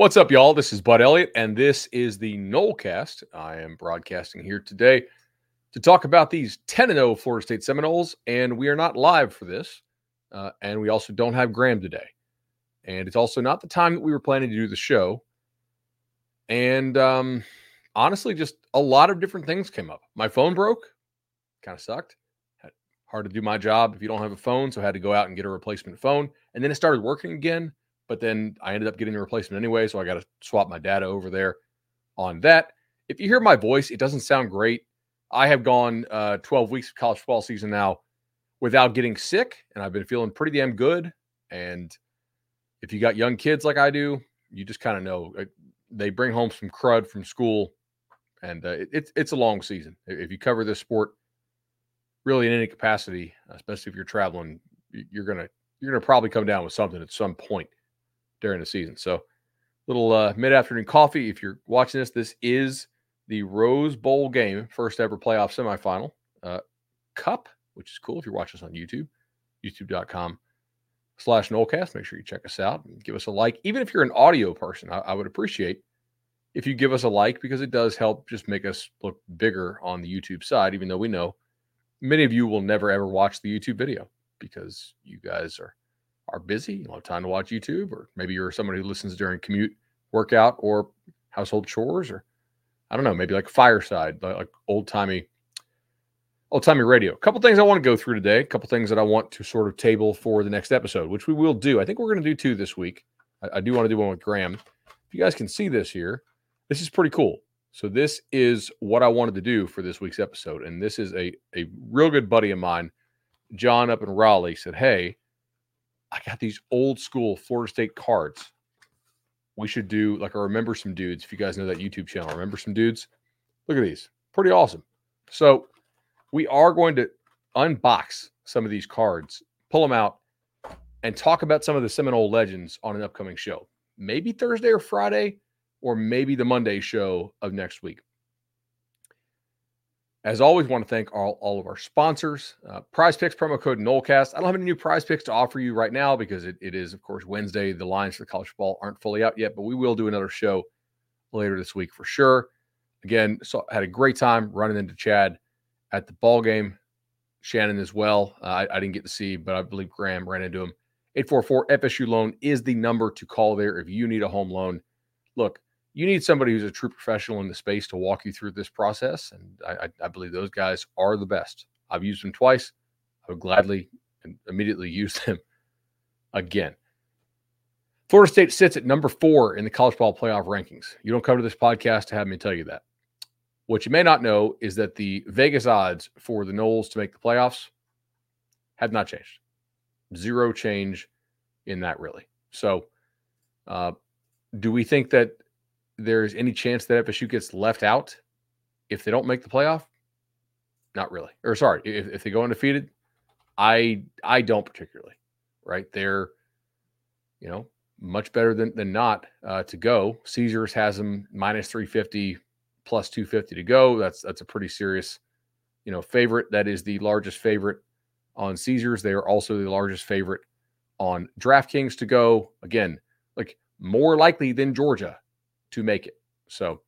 What's up, y'all? This is Bud Elliott, and this is the Nolecast. I am broadcasting here today to talk about these 10 0 Florida State Seminoles, and we are not live for this. Uh, and we also don't have Graham today. And it's also not the time that we were planning to do the show. And um, honestly, just a lot of different things came up. My phone broke, kind of sucked. Hard to do my job if you don't have a phone, so I had to go out and get a replacement phone. And then it started working again but then I ended up getting the replacement anyway. So I got to swap my data over there on that. If you hear my voice, it doesn't sound great. I have gone uh, 12 weeks of college football season now without getting sick, and I've been feeling pretty damn good. And if you got young kids like I do, you just kind of know uh, they bring home some crud from school, and uh, it, it's it's a long season. If you cover this sport really in any capacity, especially if you're traveling, you're gonna you're gonna probably come down with something at some point during the season. So, little uh, mid afternoon coffee. If you're watching this, this is the Rose Bowl game, first ever playoff semifinal uh, cup, which is cool. If you're watching us on YouTube, youtube.com slash Nolecast, make sure you check us out and give us a like. Even if you're an audio person, I, I would appreciate if you give us a like because it does help just make us look bigger on the YouTube side, even though we know many of you will never ever watch the YouTube video because you guys are are busy, you don't have time to watch YouTube, or maybe you're somebody who listens during commute, workout, or household chores, or I don't know, maybe like fireside, like old timey, old timey radio. A couple things I want to go through today. A couple things that I want to sort of table for the next episode, which we will do. I think we're going to do two this week. I, I do want to do one with Graham. If you guys can see this here, this is pretty cool. So this is what I wanted to do for this week's episode, and this is a a real good buddy of mine, John up in Raleigh, said, "Hey." I got these old school Florida State cards. We should do like a remember some dudes. If you guys know that YouTube channel, remember some dudes. Look at these, pretty awesome. So we are going to unbox some of these cards, pull them out, and talk about some of the Seminole legends on an upcoming show. Maybe Thursday or Friday, or maybe the Monday show of next week. As always, want to thank all, all of our sponsors. Uh, prize picks promo code Nolecast. I don't have any new prize picks to offer you right now because it, it is, of course, Wednesday. The lines for college football aren't fully out yet, but we will do another show later this week for sure. Again, so had a great time running into Chad at the ball game. Shannon as well. Uh, I, I, didn't get to see, but I believe Graham ran into him. 844 FSU loan is the number to call there if you need a home loan. Look, you need somebody who's a true professional in the space to walk you through this process. And I, I, believe those guys are the best. I've used them twice. I would gladly and immediately use them again. Florida State sits at number four in the college ball playoff rankings. You don't come to this podcast to have me tell you that. What you may not know is that the Vegas odds for the Noles to make the playoffs have not changed. Zero change in that, really. So, uh, do we think that there's any chance that FSU gets left out if they don't make the playoff? Not really. Or sorry, if, if they go undefeated, I I don't particularly. Right? They're, you know, much better than than not uh, to go. Caesars has them minus 350 plus 250 to go. That's that's a pretty serious, you know, favorite. That is the largest favorite on Caesars. They are also the largest favorite on DraftKings to go. Again, like more likely than Georgia to make it. So,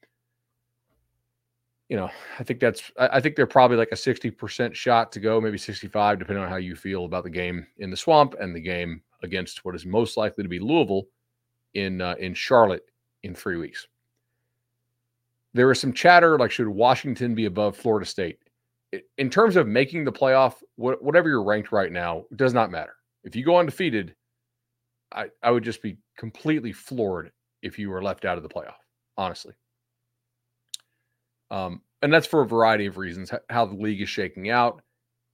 you know, I think that's I think they're probably like a 60% shot to go, maybe 65, depending on how you feel about the game in the swamp and the game against what is most likely to be Louisville in uh, in Charlotte in three weeks. There is some chatter like should Washington be above Florida State? In terms of making the playoff, whatever you're ranked right now, does not matter. If you go undefeated, I, I would just be completely floored if you were left out of the playoff, honestly. Um, and that's for a variety of reasons how the league is shaking out,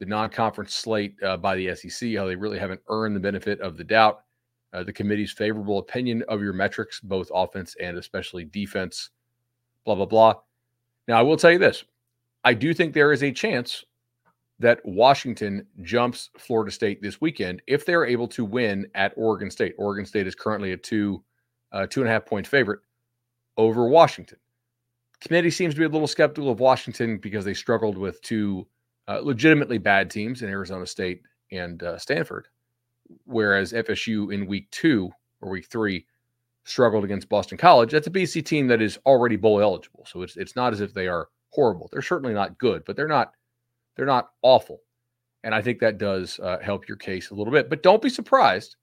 the non conference slate uh, by the SEC, how they really haven't earned the benefit of the doubt, uh, the committee's favorable opinion of your metrics, both offense and especially defense, blah, blah, blah. Now, I will tell you this I do think there is a chance that Washington jumps Florida State this weekend if they're able to win at Oregon State. Oregon State is currently a two uh, two and a half point favorite over Washington. Committee seems to be a little skeptical of Washington because they struggled with two uh, legitimately bad teams in Arizona State and uh, Stanford, whereas FSU in week two or week three struggled against Boston College. That's a BC team that is already bowl eligible, so it's it's not as if they are horrible. They're certainly not good, but they're not they're not awful, and I think that does uh, help your case a little bit. But don't be surprised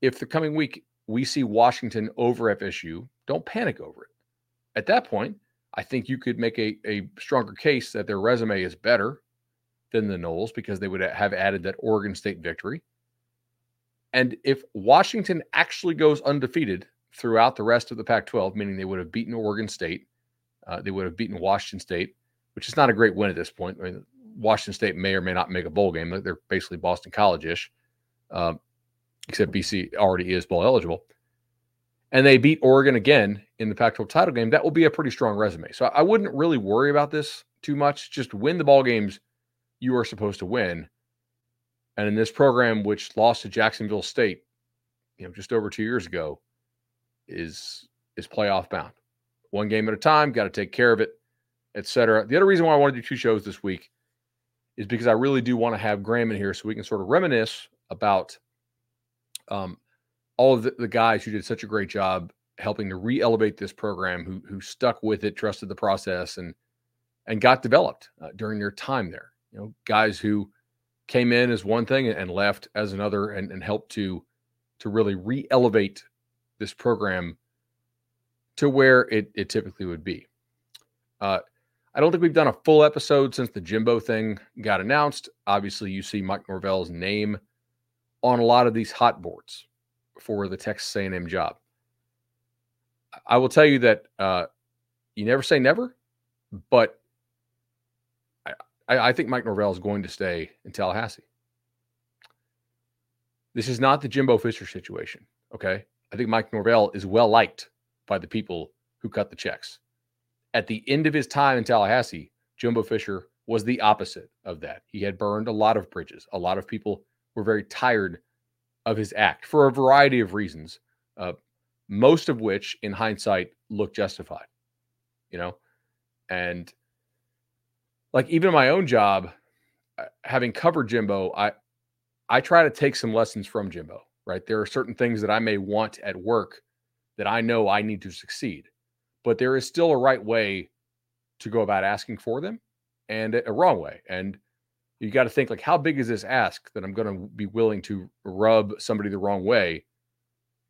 if the coming week we see Washington over FSU. Don't panic over it. At that point, I think you could make a, a stronger case that their resume is better than the Noles because they would have added that Oregon State victory. And if Washington actually goes undefeated throughout the rest of the Pac 12, meaning they would have beaten Oregon State, uh, they would have beaten Washington State, which is not a great win at this point. I mean, Washington State may or may not make a bowl game. They're basically Boston College ish, um, except BC already is bowl eligible. And they beat Oregon again in the Pac 12 title game. That will be a pretty strong resume. So I wouldn't really worry about this too much. Just win the ball games you are supposed to win. And in this program, which lost to Jacksonville State, you know, just over two years ago, is is playoff bound. One game at a time, got to take care of it, etc. The other reason why I want to do two shows this week is because I really do want to have Graham in here so we can sort of reminisce about um, all of the, the guys who did such a great job helping to re-elevate this program, who who stuck with it, trusted the process, and and got developed uh, during their time there. You know, guys who came in as one thing and left as another, and, and helped to to really re-elevate this program to where it, it typically would be. Uh, I don't think we've done a full episode since the Jimbo thing got announced. Obviously, you see Mike Norvell's name on a lot of these hot boards for the Texas A&M job. I will tell you that uh, you never say never, but I, I think Mike Norvell is going to stay in Tallahassee. This is not the Jimbo Fisher situation. Okay. I think Mike Norvell is well liked by the people who cut the checks. At the end of his time in Tallahassee, Jimbo Fisher was the opposite of that. He had burned a lot of bridges. A lot of people were very tired of his act for a variety of reasons, uh, most of which, in hindsight, look justified. You know, and like even my own job, uh, having covered Jimbo, I I try to take some lessons from Jimbo. Right, there are certain things that I may want at work that I know I need to succeed, but there is still a right way to go about asking for them, and a wrong way. And you got to think like, how big is this ask that I'm going to be willing to rub somebody the wrong way,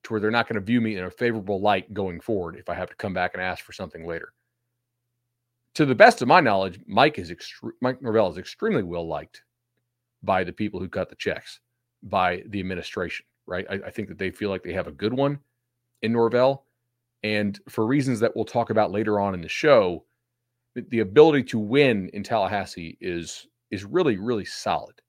to where they're not going to view me in a favorable light going forward if I have to come back and ask for something later to the best of my knowledge, Mike is extre- Mike Norvell is extremely well liked by the people who cut the checks, by the administration. Right, I, I think that they feel like they have a good one in Norvell, and for reasons that we'll talk about later on in the show, the, the ability to win in Tallahassee is is really really solid.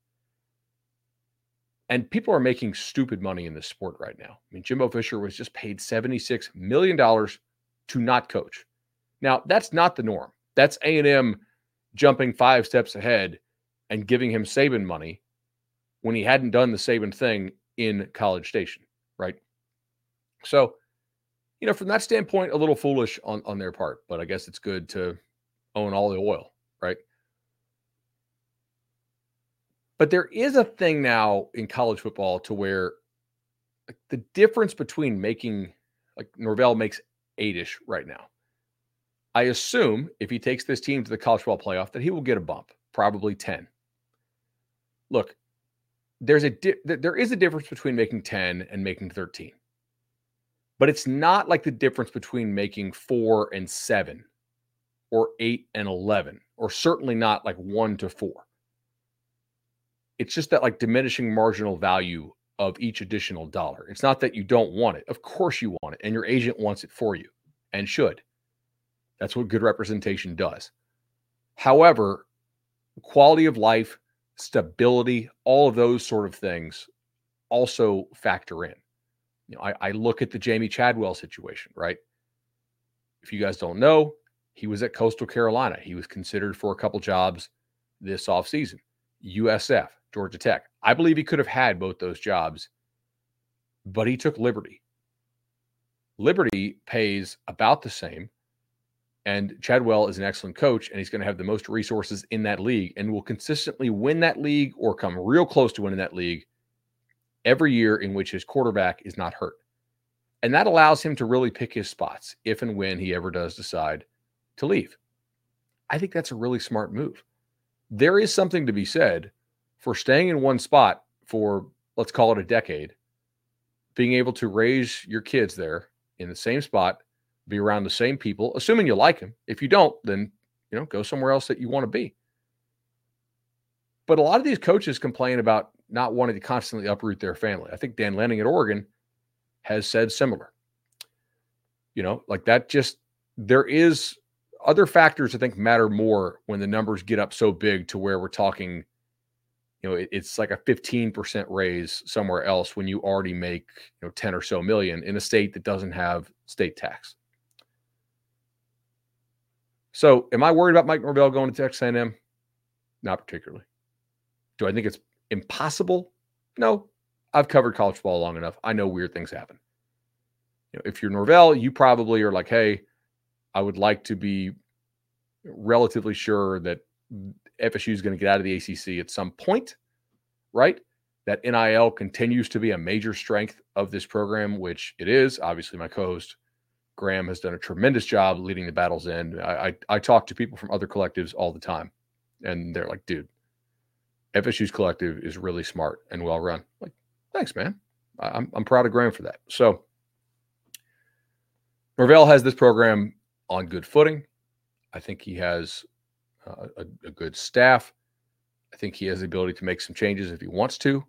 And people are making stupid money in this sport right now. I mean, Jimbo Fisher was just paid $76 million to not coach. Now, that's not the norm. That's A&M jumping five steps ahead and giving him Saban money when he hadn't done the Saban thing in College Station, right? So, you know, from that standpoint, a little foolish on, on their part, but I guess it's good to own all the oil, right? But there is a thing now in college football to where like, the difference between making like Norvell makes eight-ish right now. I assume if he takes this team to the college football playoff, that he will get a bump, probably 10. Look, there's a di- there is a difference between making 10 and making 13. But it's not like the difference between making 4 and 7 or 8 and 11 or certainly not like 1 to 4. It's just that like diminishing marginal value of each additional dollar. It's not that you don't want it. Of course you want it and your agent wants it for you and should. That's what good representation does. However, quality of life, stability, all of those sort of things also factor in. You know, I, I look at the Jamie Chadwell situation, right? If you guys don't know, he was at Coastal Carolina. He was considered for a couple jobs this offseason. USF, Georgia Tech. I believe he could have had both those jobs, but he took Liberty. Liberty pays about the same and Chadwell is an excellent coach, and he's going to have the most resources in that league and will consistently win that league or come real close to winning that league every year in which his quarterback is not hurt. And that allows him to really pick his spots if and when he ever does decide to leave. I think that's a really smart move. There is something to be said for staying in one spot for, let's call it a decade, being able to raise your kids there in the same spot, be around the same people, assuming you like them. If you don't, then you know, go somewhere else that you want to be. But a lot of these coaches complain about not wanting to constantly uproot their family. I think Dan Lanning at Oregon has said similar. You know, like that just there is other factors I think matter more when the numbers get up so big to where we're talking, know, it, it's like a 15% raise somewhere else when you already make, you know, 10 or so million in a state that doesn't have state tax. So, am I worried about Mike Norvell going to Texas A&M? Not particularly. Do I think it's impossible? No. I've covered college football long enough. I know weird things happen. You know, if you're Norvell, you probably are like, hey, I would like to be relatively sure that FSU is going to get out of the ACC at some point, right? That NIL continues to be a major strength of this program, which it is. Obviously, my co host Graham has done a tremendous job leading the Battle's End. I, I, I talk to people from other collectives all the time, and they're like, dude, FSU's collective is really smart and well run. Like, thanks, man. I'm, I'm proud of Graham for that. So, Norvell has this program on good footing. I think he has a, a good staff. I think he has the ability to make some changes if he wants to.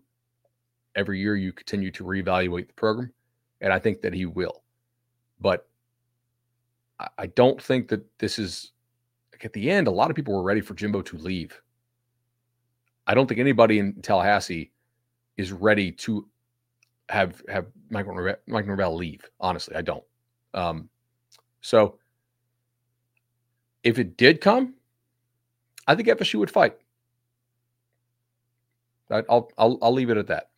Every year, you continue to reevaluate the program, and I think that he will. But I don't think that this is like at the end, a lot of people were ready for Jimbo to leave. I don't think anybody in Tallahassee is ready to have have Mike Norvell, Mike Norvell leave. Honestly, I don't. Um, so if it did come, I think FSU would fight. I'll I'll I'll leave it at that.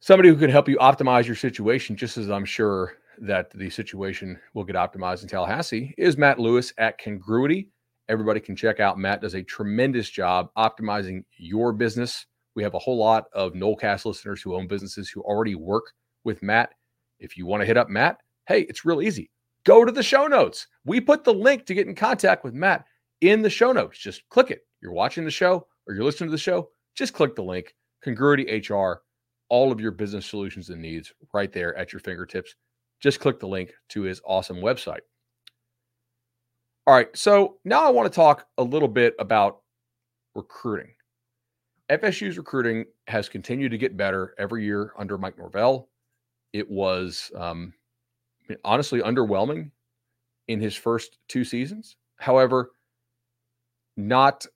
Somebody who can help you optimize your situation, just as I'm sure that the situation will get optimized in Tallahassee is Matt Lewis at Congruity. Everybody can check out. Matt does a tremendous job optimizing your business. We have a whole lot of Nolecast listeners who own businesses who already work with Matt. If you want to hit up Matt, hey, it's real easy. Go to the show notes. We put the link to get in contact with Matt in the show notes. Just click it. You're watching the show or you're listening to the show, just click the link. Congruity HR, all of your business solutions and needs right there at your fingertips just click the link to his awesome website. All right, so now I want to talk a little bit about recruiting. FSU's recruiting has continued to get better every year under Mike Norvell. It was um, honestly underwhelming in his first two seasons. However, not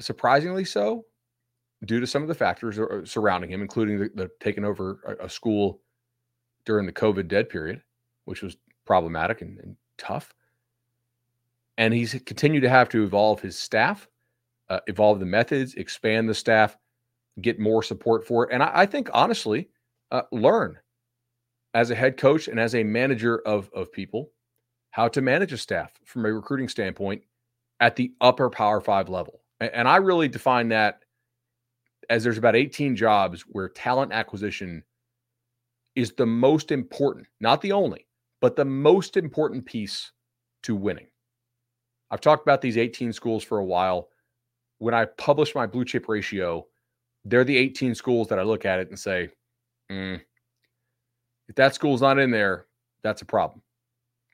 surprisingly so due to some of the factors uh, surrounding him, including the, the taking over a, school during the COVID dead period, which was problematic and, and tough. And he's continued to have to evolve his staff, uh, evolve the methods, expand the staff, get more support for it. And I, I think, honestly, uh, learn as a head coach and as a manager of, of people how to manage a staff from a recruiting standpoint at the upper power five level. And, and I really define that as there's about 18 jobs where talent acquisition is the most important, not the only, but the most important piece to winning. I've talked about these 18 schools for a while. When I publish my blue chip ratio, they're the 18 schools that I look at it and say, mm, if that school's not in there, that's a problem,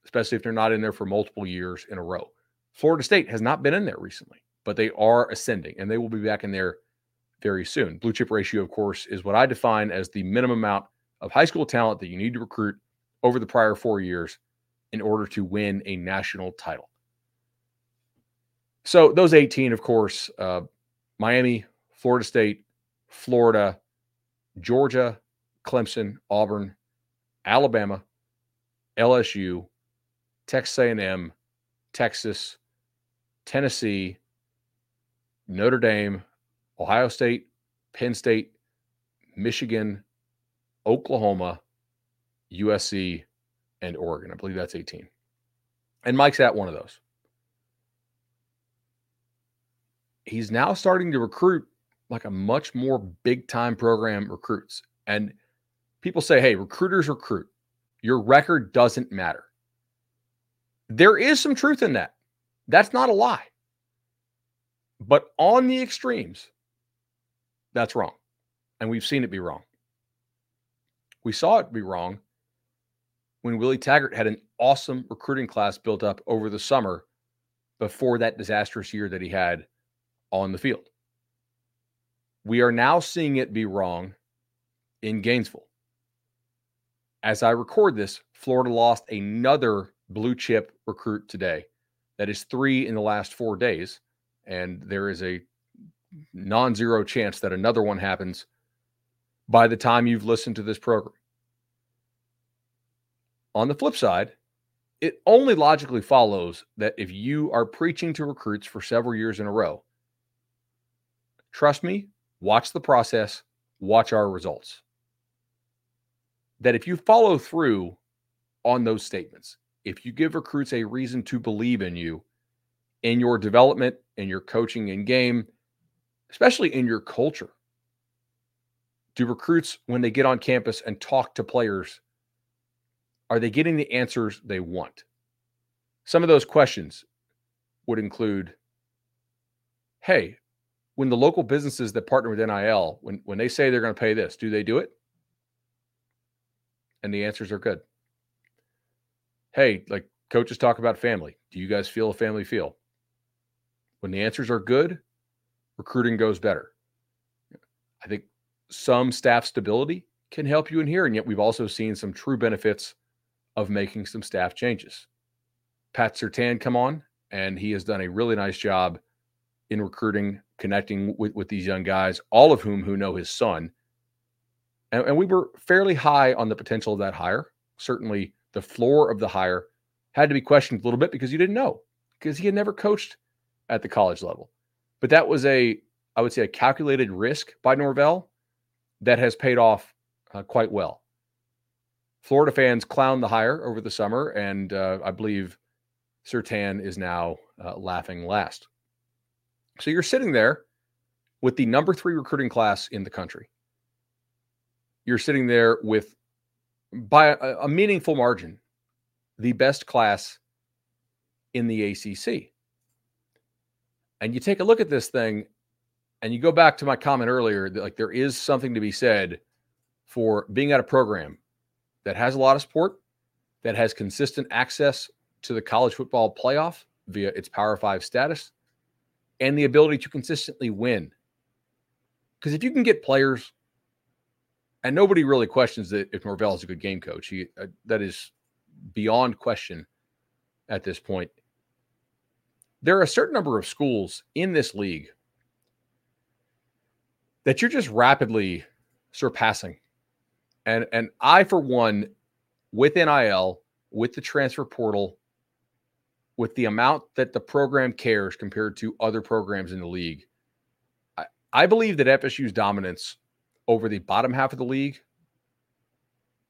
especially if they're not in there for multiple years in a row. Florida State has not been in there recently, but they are ascending and they will be back in there very soon. Blue chip ratio, of course, is what I define as the minimum amount of high school talent that you need to recruit over the prior four years in order to win a national title. So those 18, of course, uh, Miami, Florida State, Florida, Georgia, Clemson, Auburn, Alabama, LSU, Texas A&M, Texas, Tennessee, Notre Dame, Ohio State, Penn State, Michigan, Oklahoma, USC, and Oregon. I believe that's 18. And Mike's at one of those. He's now starting to recruit like a much more big time program recruits. And people say, hey, recruiters recruit. Your record doesn't matter. There is some truth in that. That's not a lie. But on the extremes, that's wrong. And we've seen it be wrong. We saw it be wrong when Willie Taggart had an awesome recruiting class built up over the summer before that disastrous year that he had on the field. We are now seeing it be wrong in Gainesville. As I record this, Florida lost another blue chip recruit today. That is three in the last four days. And there is a non zero chance that another one happens by the time you've listened to this program. On the flip side, it only logically follows that if you are preaching to recruits for several years in a row, trust me, watch the process, watch our results. That if you follow through on those statements, if you give recruits a reason to believe in you, in your development, in your coaching and game, especially in your culture, do recruits, when they get on campus and talk to players, are they getting the answers they want? Some of those questions would include Hey, when the local businesses that partner with NIL, when, when they say they're going to pay this, do they do it? And the answers are good. Hey, like coaches talk about family. Do you guys feel a family feel? When the answers are good, recruiting goes better. I think some staff stability can help you in here. And yet we've also seen some true benefits of making some staff changes. Pat Surtain come on, and he has done a really nice job in recruiting, connecting with, with these young guys, all of whom who know his son. And, and we were fairly high on the potential of that hire. Certainly, the floor of the hire had to be questioned a little bit because you didn't know, because he had never coached at the college level. But that was a, I would say, a calculated risk by Norvell that has paid off uh, quite well. Florida fans clowned the hire over the summer, and uh, I believe Surtain is now uh, laughing last. So you're sitting there with the number three recruiting class in the country. You're sitting there with, by a, a meaningful margin, the best class in the ACC. And you take a look at this thing, and you go back to my comment earlier that like there is something to be said for being at a program that has a lot of support, that has consistent access to the college football playoff via its Power Five status, and the ability to consistently win. Because if you can get players, and nobody really questions that if Norvell is a good game coach, he uh, that is beyond question at this point. There are a certain number of schools in this league that you're just rapidly surpassing and and I, for one, with NIL, with the transfer portal, with the amount that the program cares compared to other programs in the league, I, I believe that FSU's dominance over the bottom half of the league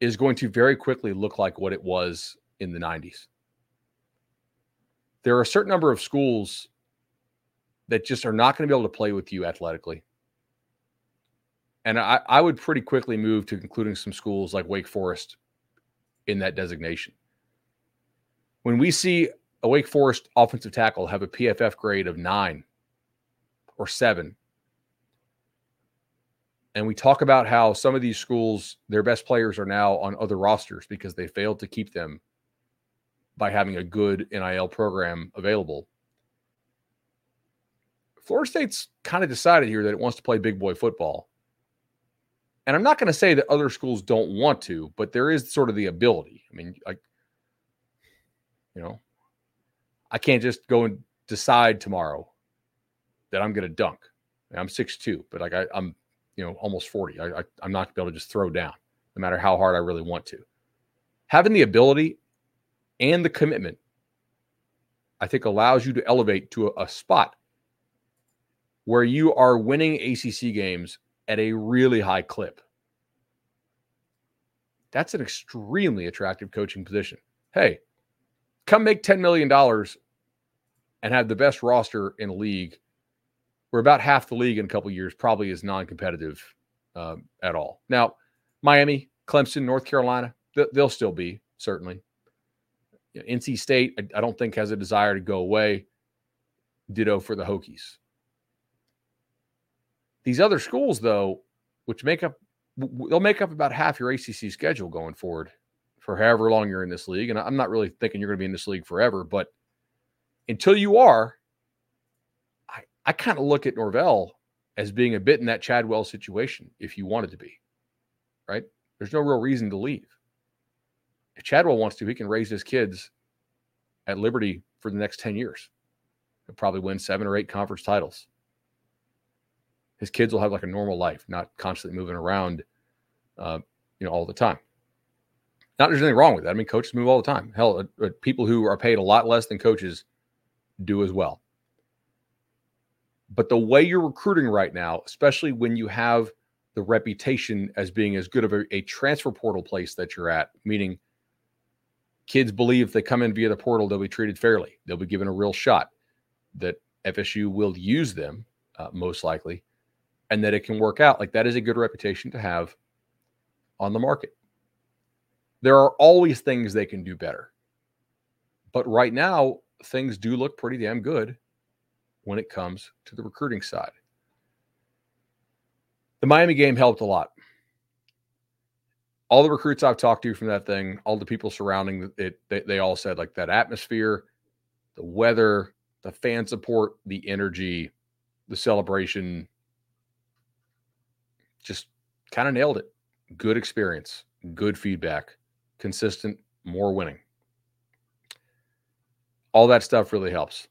is going to very quickly look like what it was in the 90s. There are a certain number of schools that just are not going to be able to play with you athletically. And I, I would pretty quickly move to including some schools like Wake Forest in that designation. When we see a Wake Forest offensive tackle have a PFF grade of nine or seven, and we talk about how some of these schools, their best players are now on other rosters because they failed to keep them by having a good NIL program available. Florida State's kind of decided here that it wants to play big boy football. And I'm not going to say that other schools don't want to, but there is sort of the ability. I mean, like, you know, I can't just go and decide tomorrow that I'm going to dunk. I'm six 6'2, but like I, am you know, almost 40. I, I, I'm not to be able to just throw down no matter how hard I really want to. Having the ability and the commitment, I think, allows you to elevate to a, a spot where you are winning ACC games at a really high clip. That's an extremely attractive coaching position. Hey, come make $10 million and have the best roster in league, where about half the league in a couple years probably is non competitive um, at all. Now, Miami, Clemson, North Carolina, they'll still be certainly. NC State, I don't think has a desire to go away. Ditto for the Hokies. These other schools, though, which make up, they'll make up about half your ACC schedule going forward for however long you're in this league. And I'm not really thinking you're going to be in this league forever, but until you are, I, kind of look at Norvell as being a bit in that Chadwell situation if you wanted to be, right? There's no real reason to leave. If Chadwell wants to, he can raise his kids at Liberty for the next 10 years. He'll probably win seven or eight conference titles. His kids will have like a normal life, not constantly moving around, uh, you know, all the time. Not there's anything wrong with that. I mean, coaches move all the time. Hell, uh, uh, people who are paid a lot less than coaches do as well. But the way you're recruiting right now, especially when you have the reputation as being as good of a, a transfer portal place that you're at, meaning kids believe if they come in via the portal, they'll be treated fairly. They'll be given a real shot. That FSU will use them uh, most likely, and that it can work out. Like that is a good reputation to have on the market. There are always things they can do better, but right now things do look pretty damn good when it comes to the recruiting side. The Miami game helped a lot. All the recruits I've talked to from that thing, all the people surrounding it, they, they all said like that atmosphere, the weather, the fan support, the energy, the celebration just kind of nailed it. Good experience, good feedback, consistent, more winning. All that stuff really helps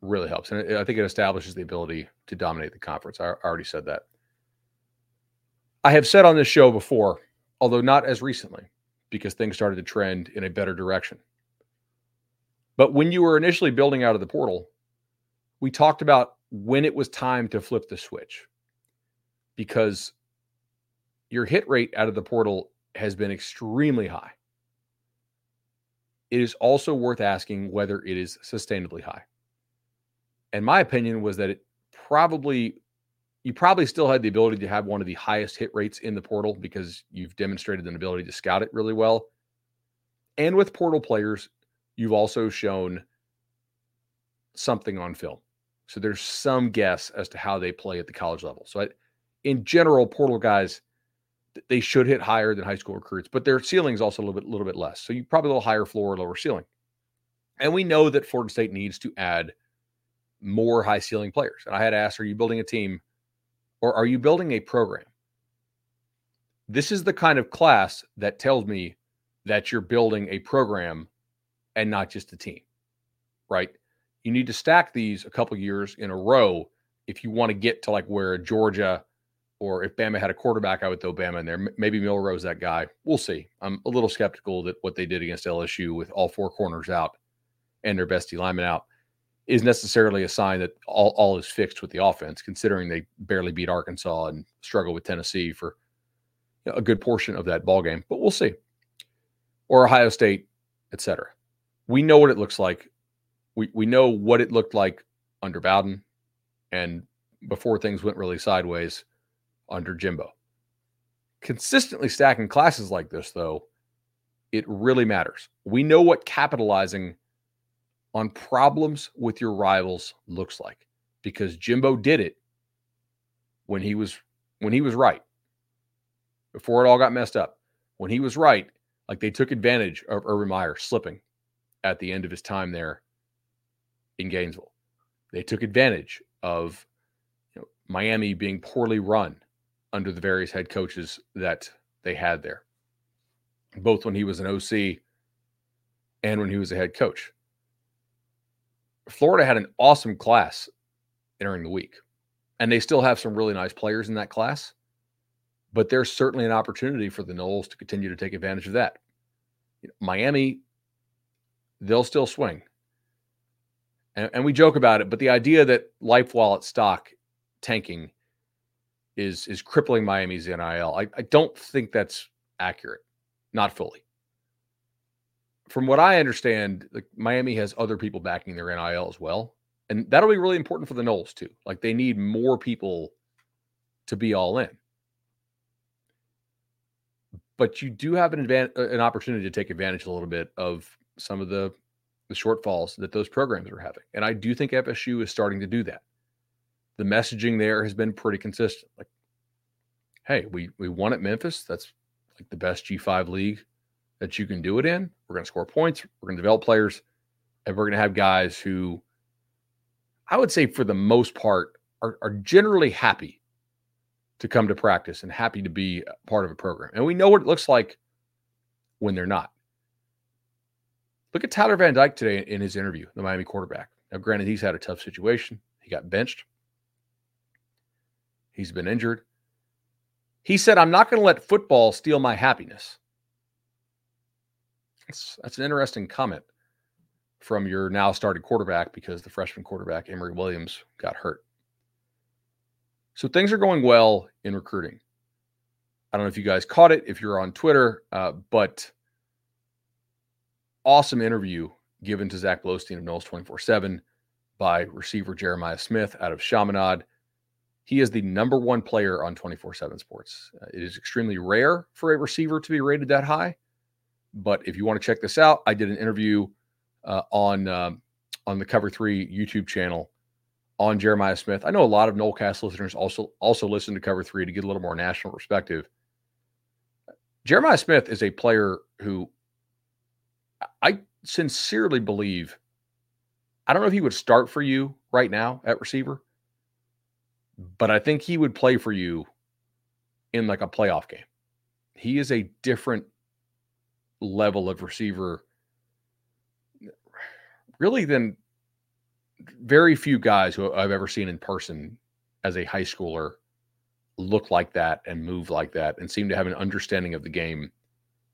really helps. And I think it establishes the ability to dominate the conference. I already said that. I have said on this show before, although not as recently, because things started to trend in a better direction. But when you were initially building out of the portal, we talked about when it was time to flip the switch because your hit rate out of the portal has been extremely high. It is also worth asking whether it is sustainably high and my opinion was that it probably you probably still had the ability to have one of the highest hit rates in the portal because you've demonstrated an ability to scout it really well. And with portal players, you've also shown something on film. So there's some guess as to how they play at the college level. So I, in general, portal guys they should hit higher than high school recruits, but their ceiling is also a little bit, little bit less. So you probably a little higher floor, lower ceiling. And we know that Florida State needs to add more high ceiling players. And I had asked, are you building a team or are you building a program? This is the kind of class that tells me that you're building a program and not just a team, right? You need to stack these a couple years in a row if you want to get to like where Georgia or if Bama had a quarterback, I would throw Bama in there. Maybe Milroe's that guy. We'll see. I'm a little skeptical that what they did against LSU with all four corners out and their best lineman out is necessarily a sign that all, all is fixed with the offense, considering they barely beat Arkansas and struggle with Tennessee for a good portion of that ball game. But we'll see. Or Ohio State, etc. We know what it looks like. We we know what it looked like under Bowden and before things went really sideways under Jimbo. Consistently stacking classes like this, though, it really matters. We know what capitalizing on problems with your rivals looks like because Jimbo did it when he was when he was right before it all got messed up. When he was right like they took advantage of Urban Meyer slipping at the end of his time there in Gainesville. They took advantage of you know, Miami being poorly run under the various head coaches that they had there both when he was an OC and when he was a head coach Florida had an awesome class entering the week, and they still have some really nice players in that class. But there's certainly an opportunity for the Noles to continue to take advantage of that. Miami, they'll still swing. And, and we joke about it, but the idea that Life LifeWallet stock tanking is is crippling Miami's NIL, I, I don't think that's accurate, not fully from what I understand, like Miami has other people backing their NIL as well. And that'll be really important for the Noles too. Like they need more people to be all in. but you do have an advantage, uh, an opportunity to take advantage a little bit of some of the the shortfalls that those programs are having. And I do think FSU is starting to do that. The messaging there has been pretty consistent. Like, hey, we we won at Memphis. That's like the best G5 league that you can do it in. We're going to score points. We're going to develop players, and we're going to have guys who, I would say, for the most part, are, are generally happy to come to practice and happy to be part of a program. And we know what it looks like when they're not. Look at Tyler Van Dyke today in his interview, the Miami quarterback. Now, granted, he's had a tough situation. He got benched. He's been injured. He said, I'm not going to let football steal my happiness. That's, that's an interesting comment from your now started quarterback because the freshman quarterback, Emory Williams, got hurt. So things are going well in recruiting. I don't know if you guys caught it, if you're on Twitter, uh, but awesome interview given to Zach Blostein of Noles 24 7 by receiver Jeremiah Smith out of Chaminade. He is the number one player on 24 7 sports. Uh, it is extremely rare for a receiver to be rated that high. But if you want to check this out, I did an interview uh, on um, on the Cover Three YouTube channel on Jeremiah Smith. I know a lot of Nolecast listeners also also listen to Cover Three to get a little more national perspective. Jeremiah Smith is a player who I sincerely believe. I don't know if he would start for you right now at receiver, but I think he would play for you in like a playoff game. He is a different level of receiver, really, than very few guys who I've ever seen in person as a high schooler look like that and move like that and seem to have an understanding of the game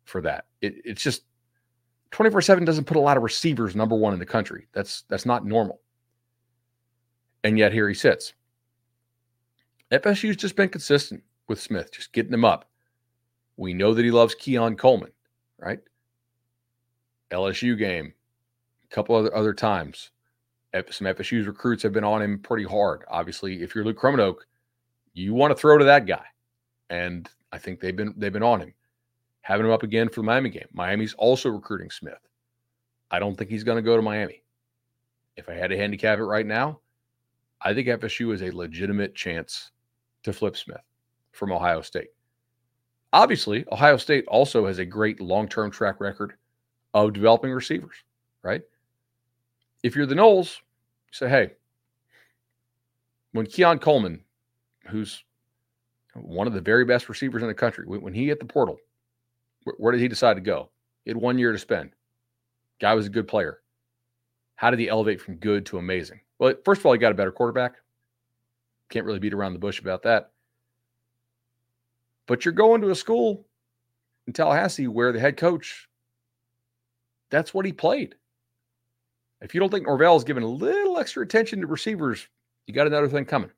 for that. It, it's just 24 7 doesn't put a lot of receivers number one in the country. That's that's not normal. And yet here he sits. FSU's just been consistent with Smith, just getting him up. We know that he loves Keon Coleman, right? LSU game, a couple other other times. Some FSU's recruits have been on him pretty hard. Obviously, if you're Luke Kromenhoek, you want to throw to that guy, and I think they've been they've been on him, having him up again for the Miami game. Miami's also recruiting Smith. I don't think he's going to go to Miami. If I had to handicap it right now, I think FSU is a legitimate chance to flip Smith from Ohio State. Obviously, Ohio State also has a great long term track record of developing receivers, right? If you're the Noles, you say, hey, when Keon Coleman, who's one of the very best receivers in the country, when he hit the portal, where did he decide to go? He had one year to spend. Guy was a good player. How did he elevate from good to amazing? Well, first of all, he got a better quarterback. Can't really beat around the bush about that. But you're going to a school in Tallahassee where the head coach, that's what he played. If you don't think Norvell is giving a little extra attention to receivers, you got another thing coming.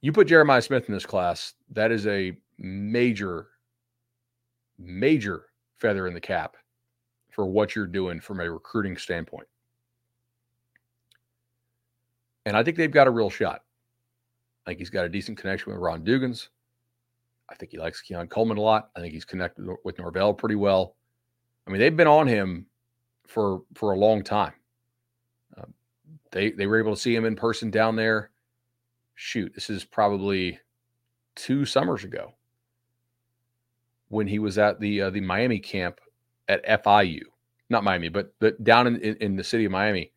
You put Jeremiah Smith in this class, that is a major, major feather in the cap for what you're doing from a recruiting standpoint. And I think they've got a real shot. I think he's got a decent connection with Ron Dugans. I think he likes Keon Coleman a lot. I think he's connected with Norvell pretty well. I mean, they've been on him for for a long time. Uh, they they were able to see him in person down there. Shoot, this is probably two summers ago when he was at the uh, the Miami camp at FIU, not Miami, but but down in, in, in the city of Miami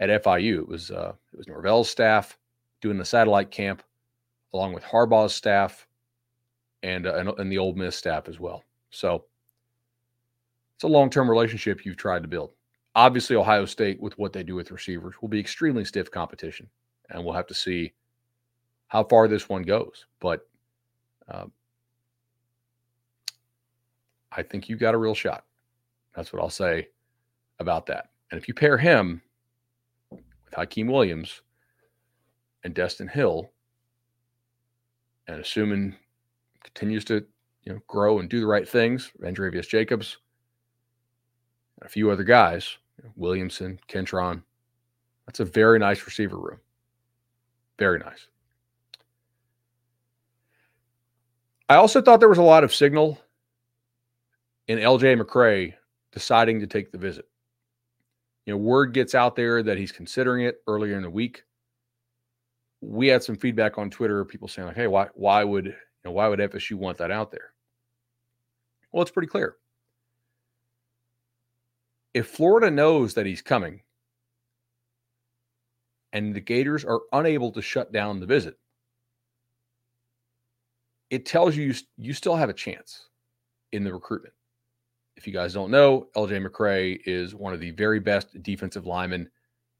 at FIU. It was uh, it was Norvell's staff doing the satellite camp, along with Harbaugh's staff, and uh, and, and the Ole Miss staff as well. So it's a long term relationship you've tried to build. Obviously, Ohio State, with what they do with receivers, will be extremely stiff competition, and we'll have to see how far this one goes. But uh, I think you got a real shot. That's what I'll say about that. And if you pair him with Hykeem Williams and Destyn Hill, and assuming continues to you know grow and do the right things, Vandrevius Jacobs, a few other guys, Williamson, Kentron, that's a very nice receiver room. Very nice. I also thought there was a lot of signal in LJ McCray deciding to take the visit. You know, word gets out there that he's considering it earlier in the week. We had some feedback on Twitter, people saying like, "Hey, why why would you know, why would FSU want that out there?" Well, it's pretty clear. If Florida knows that he's coming and the Gators are unable to shut down the visit, it tells you you still have a chance in the recruitment. If you guys don't know, LJ McCray is one of the very best defensive linemen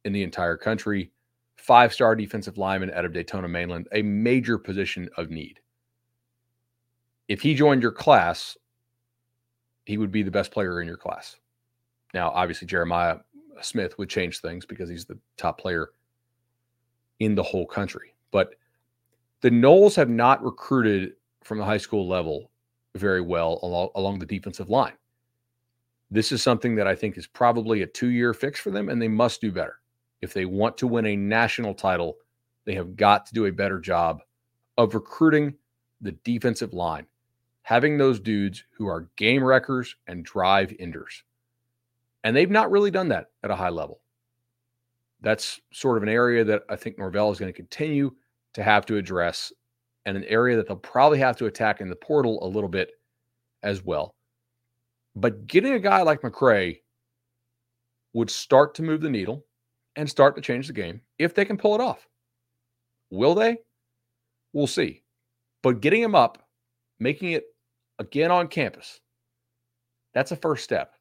in the entire country, five star defensive lineman out of Daytona Mainland, a major position of need. If he joined your class, he would be the best player in your class. Now, obviously, Jeremiah Smith would change things because he's the top player in the whole country. But the Noles have not recruited from the high school level very well along, along the defensive line. This is something that I think is probably a two year fix for them, and they must do better. If they want to win a national title, they have got to do a better job of recruiting the defensive line, having those dudes who are game wreckers and drive enders. And they've not really done that at a high level. That's sort of an area that I think Norvell is going to continue to have to address, and an area that they'll probably have to attack in the portal a little bit as well. But getting a guy like McCray would start to move the needle and start to change the game if they can pull it off. Will they? We'll see. But getting him up, making it again on campus, that's a first step.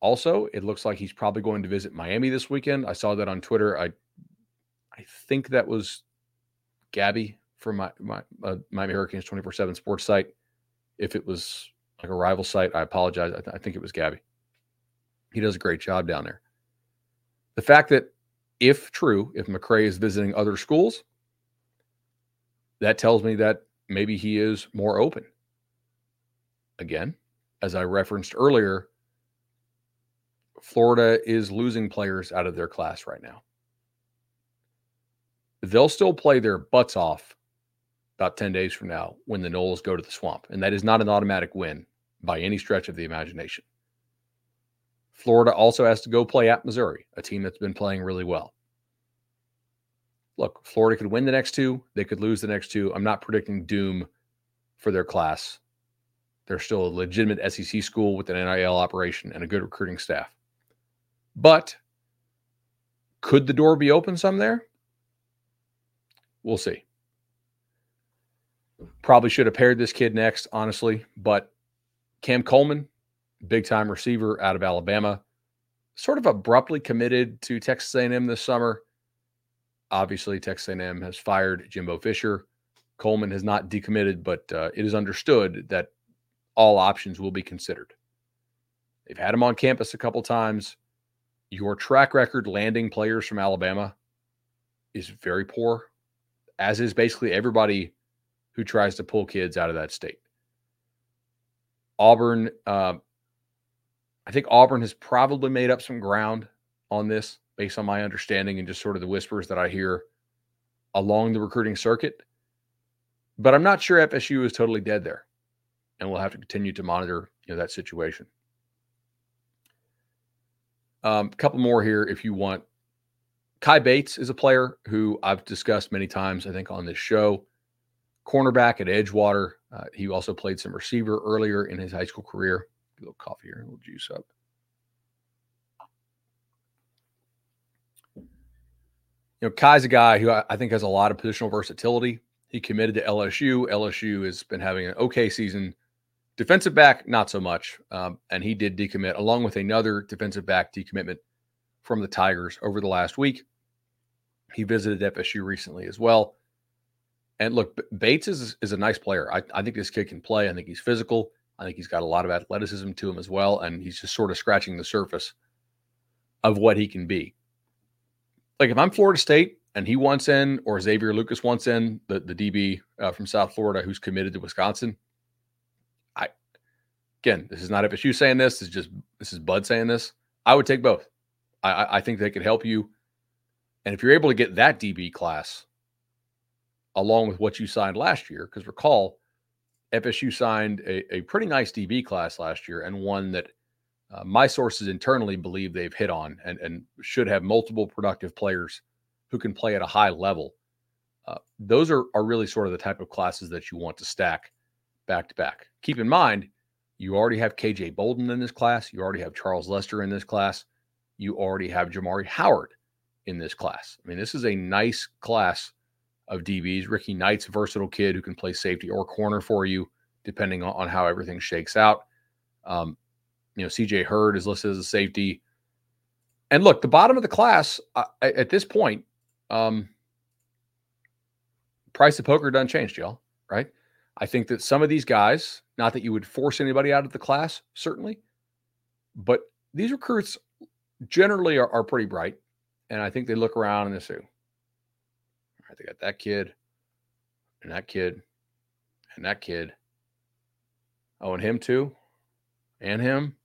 Also, it looks like he's probably going to visit Miami this weekend. I saw that on Twitter. I I think that was Gabby from my, my uh, Miami Hurricanes 24 7 sports site. If it was like a rival site. I apologize. I, th- I think it was Gabby. He does a great job down there. The fact that, if true, if McCray is visiting other schools, that tells me that maybe he is more open. Again, as I referenced earlier, Florida is losing players out of their class right now. They'll still play their butts off about 10 days from now when the Noles go to the swamp. And that is not an automatic win by any stretch of the imagination. Florida also has to go play at Missouri, a team that's been playing really well. Look, Florida could win the next two, they could lose the next two. I'm not predicting doom for their class. They're still a legitimate SEC school with an NIL operation and a good recruiting staff. But could the door be open some there? We'll see. Probably should have paired this kid next, honestly, but Cam Coleman, big time receiver out of Alabama, sort of abruptly committed to Texas A&M this summer. Obviously, Texas A&M has fired Jimbo Fisher. Coleman has not decommitted, but uh, it is understood that all options will be considered. They've had him on campus a couple times. Your track record landing players from Alabama is very poor, as is basically everybody who tries to pull kids out of that state. Auburn, uh, I think Auburn has probably made up some ground on this based on my understanding and just sort of the whispers that I hear along the recruiting circuit. But I'm not sure FSU is totally dead there. And we'll have to continue to monitor you know, that situation. A um, couple more here if you want. Kai Bates is a player who I've discussed many times, I think, on this show cornerback at Edgewater. Uh, he also played some receiver earlier in his high school career. A little coffee here, a little juice up. You know, Kai's a guy who I, think has a lot of positional versatility. He committed to LSU. LSU has been having an okay season. Defensive back, not so much. Um, and he did decommit along with another defensive back decommitment from the Tigers over the last week. He visited FSU recently as well. And look, Bates is is a nice player. I, I think this kid can play. I think he's physical. I think he's got a lot of athleticism to him as well. And he's just sort of scratching the surface of what he can be. Like if I'm Florida State and he wants in, or Xavier Lucas wants in, the, the DB uh, from South Florida who's committed to Wisconsin. I again, this is not FSU saying this. This is just this is Bud saying this. I would take both. I, I think they could help you. And if you're able to get that DB class along with what you signed last year. Because recall, FSU signed a, a pretty nice DB class last year and one that uh, my sources internally believe they've hit on and, and should have multiple productive players who can play at a high level. Uh, those are, are really sort of the type of classes that you want to stack back to back. Keep in mind, you already have KJ Bolden in this class. You already have Charles Lester in this class. You already have Jamari Howard in this class. I mean, this is a nice class of DBs. Ricky Knight's versatile kid who can play safety or corner for you, depending on, on how everything shakes out. Um, you know, CJ Hurd is listed as a safety. And look, the bottom of the class uh, at this point, um, price of poker doesn't change, y'all, right? I think that some of these guys, not that you would force anybody out of the class, certainly, but these recruits generally are, are pretty bright. And I think they look around and they say, right, they got that kid and that kid and that kid. Oh, and him too. And him.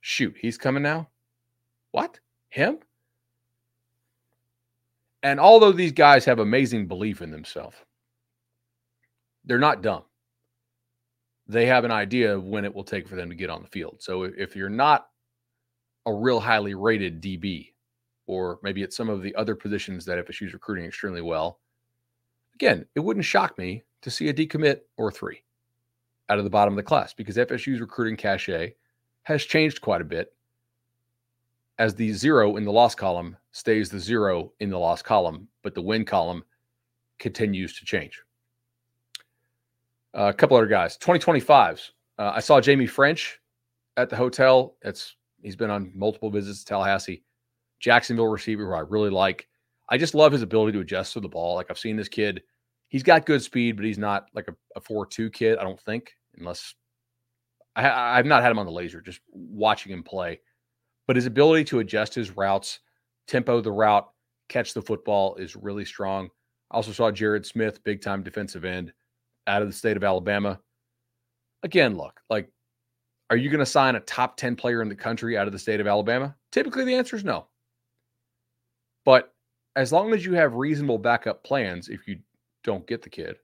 Shoot, he's coming now. What? Him? And although these guys have amazing belief in themselves, they're not dumb. They have an idea of when it will take for them to get on the field. So if you're not a real highly rated DB, or maybe at some of the other positions that FSU's recruiting extremely well, again, it wouldn't shock me to see a decommit or three out of the bottom of the class because FSU's recruiting cachet has changed quite a bit as the zero in the loss column stays the zero in the loss column, but the win column continues to change. Uh, a couple other guys, 2025s. Uh, I saw Jaime Ffrench at the hotel. It's he's been on multiple visits to Tallahassee. Jacksonville receiver who I really like. I just love his ability to adjust to the ball. Like I've seen this kid. He's got good speed, but he's not like a, a 4-2 kid, I don't think, unless I, I've not had him on the laser, just watching him play. But his ability to adjust his routes, tempo the route, catch the football is really strong. I also saw Jared Smith, big time defensive end out of the state of Alabama. Again, look, like, are you going to sign a top 10 player in the country out of the state of Alabama? Typically, the answer is no. But as long as you have reasonable backup plans, if you don't get the kid,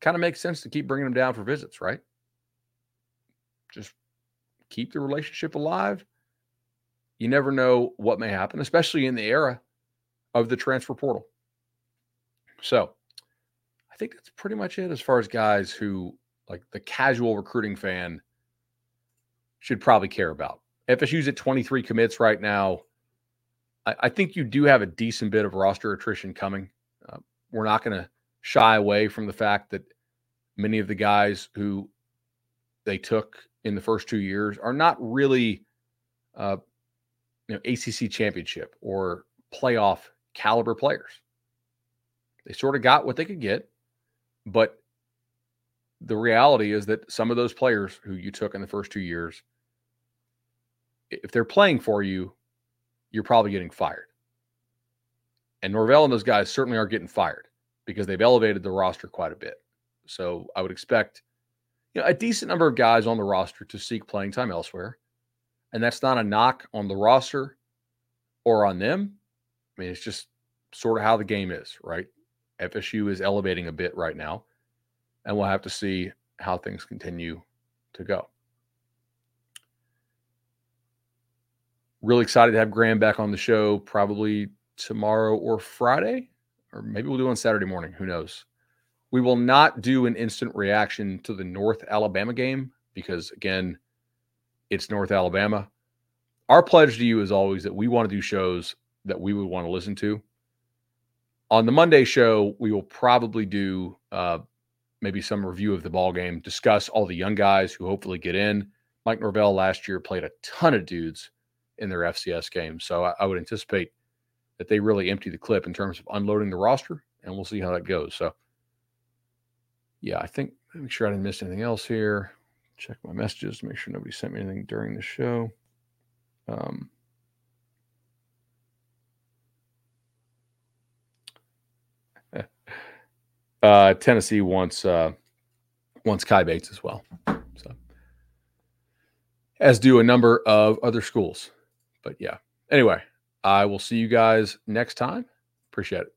kind of makes sense to keep bringing them down for visits, right? just keep the relationship alive. You never know what may happen, especially in the era of the transfer portal. So I think that's pretty much it as far as guys who, like the casual recruiting fan, should probably care about. FSU's at 23 commits right now. I, I think you do have a decent bit of roster attrition coming. Uh, we're not going to shy away from the fact that many of the guys who they took in the first two years are not really, uh, you know, ACC championship or playoff caliber players. They sort of got what they could get, but the reality is that some of those players who you took in the first two years, if they're playing for you, you're probably getting fired. And Norvell and those guys certainly are getting fired because they've elevated the roster quite a bit. So I would expect you know, a decent number of guys on the roster to seek playing time elsewhere. And that's not a knock on the roster or on them. I mean, it's just sort of how the game is, right? FSU is elevating a bit right now, and we'll have to see how things continue to go. Really excited to have Ingram back on the show probably tomorrow or Friday, or maybe we'll do it on Saturday morning. Who knows? We will not do an instant reaction to the North Alabama game because, again, it's North Alabama. Our pledge to you is always that we want to do shows that we would want to listen to. On the Monday show, we will probably do uh, maybe some review of the ball game, discuss all the young guys who hopefully get in. Mike Norvell last year played a ton of dudes in their FCS game, so I, I would anticipate that they really empty the clip in terms of unloading the roster, and we'll see how that goes. So yeah, I think make sure I didn't miss anything else here. Check my messages to make sure nobody sent me anything during the show. Um, uh, Tennessee wants uh, wants Kai Bates as well. So, as do a number of other schools. But yeah. Anyway, I will see you guys next time. Appreciate it.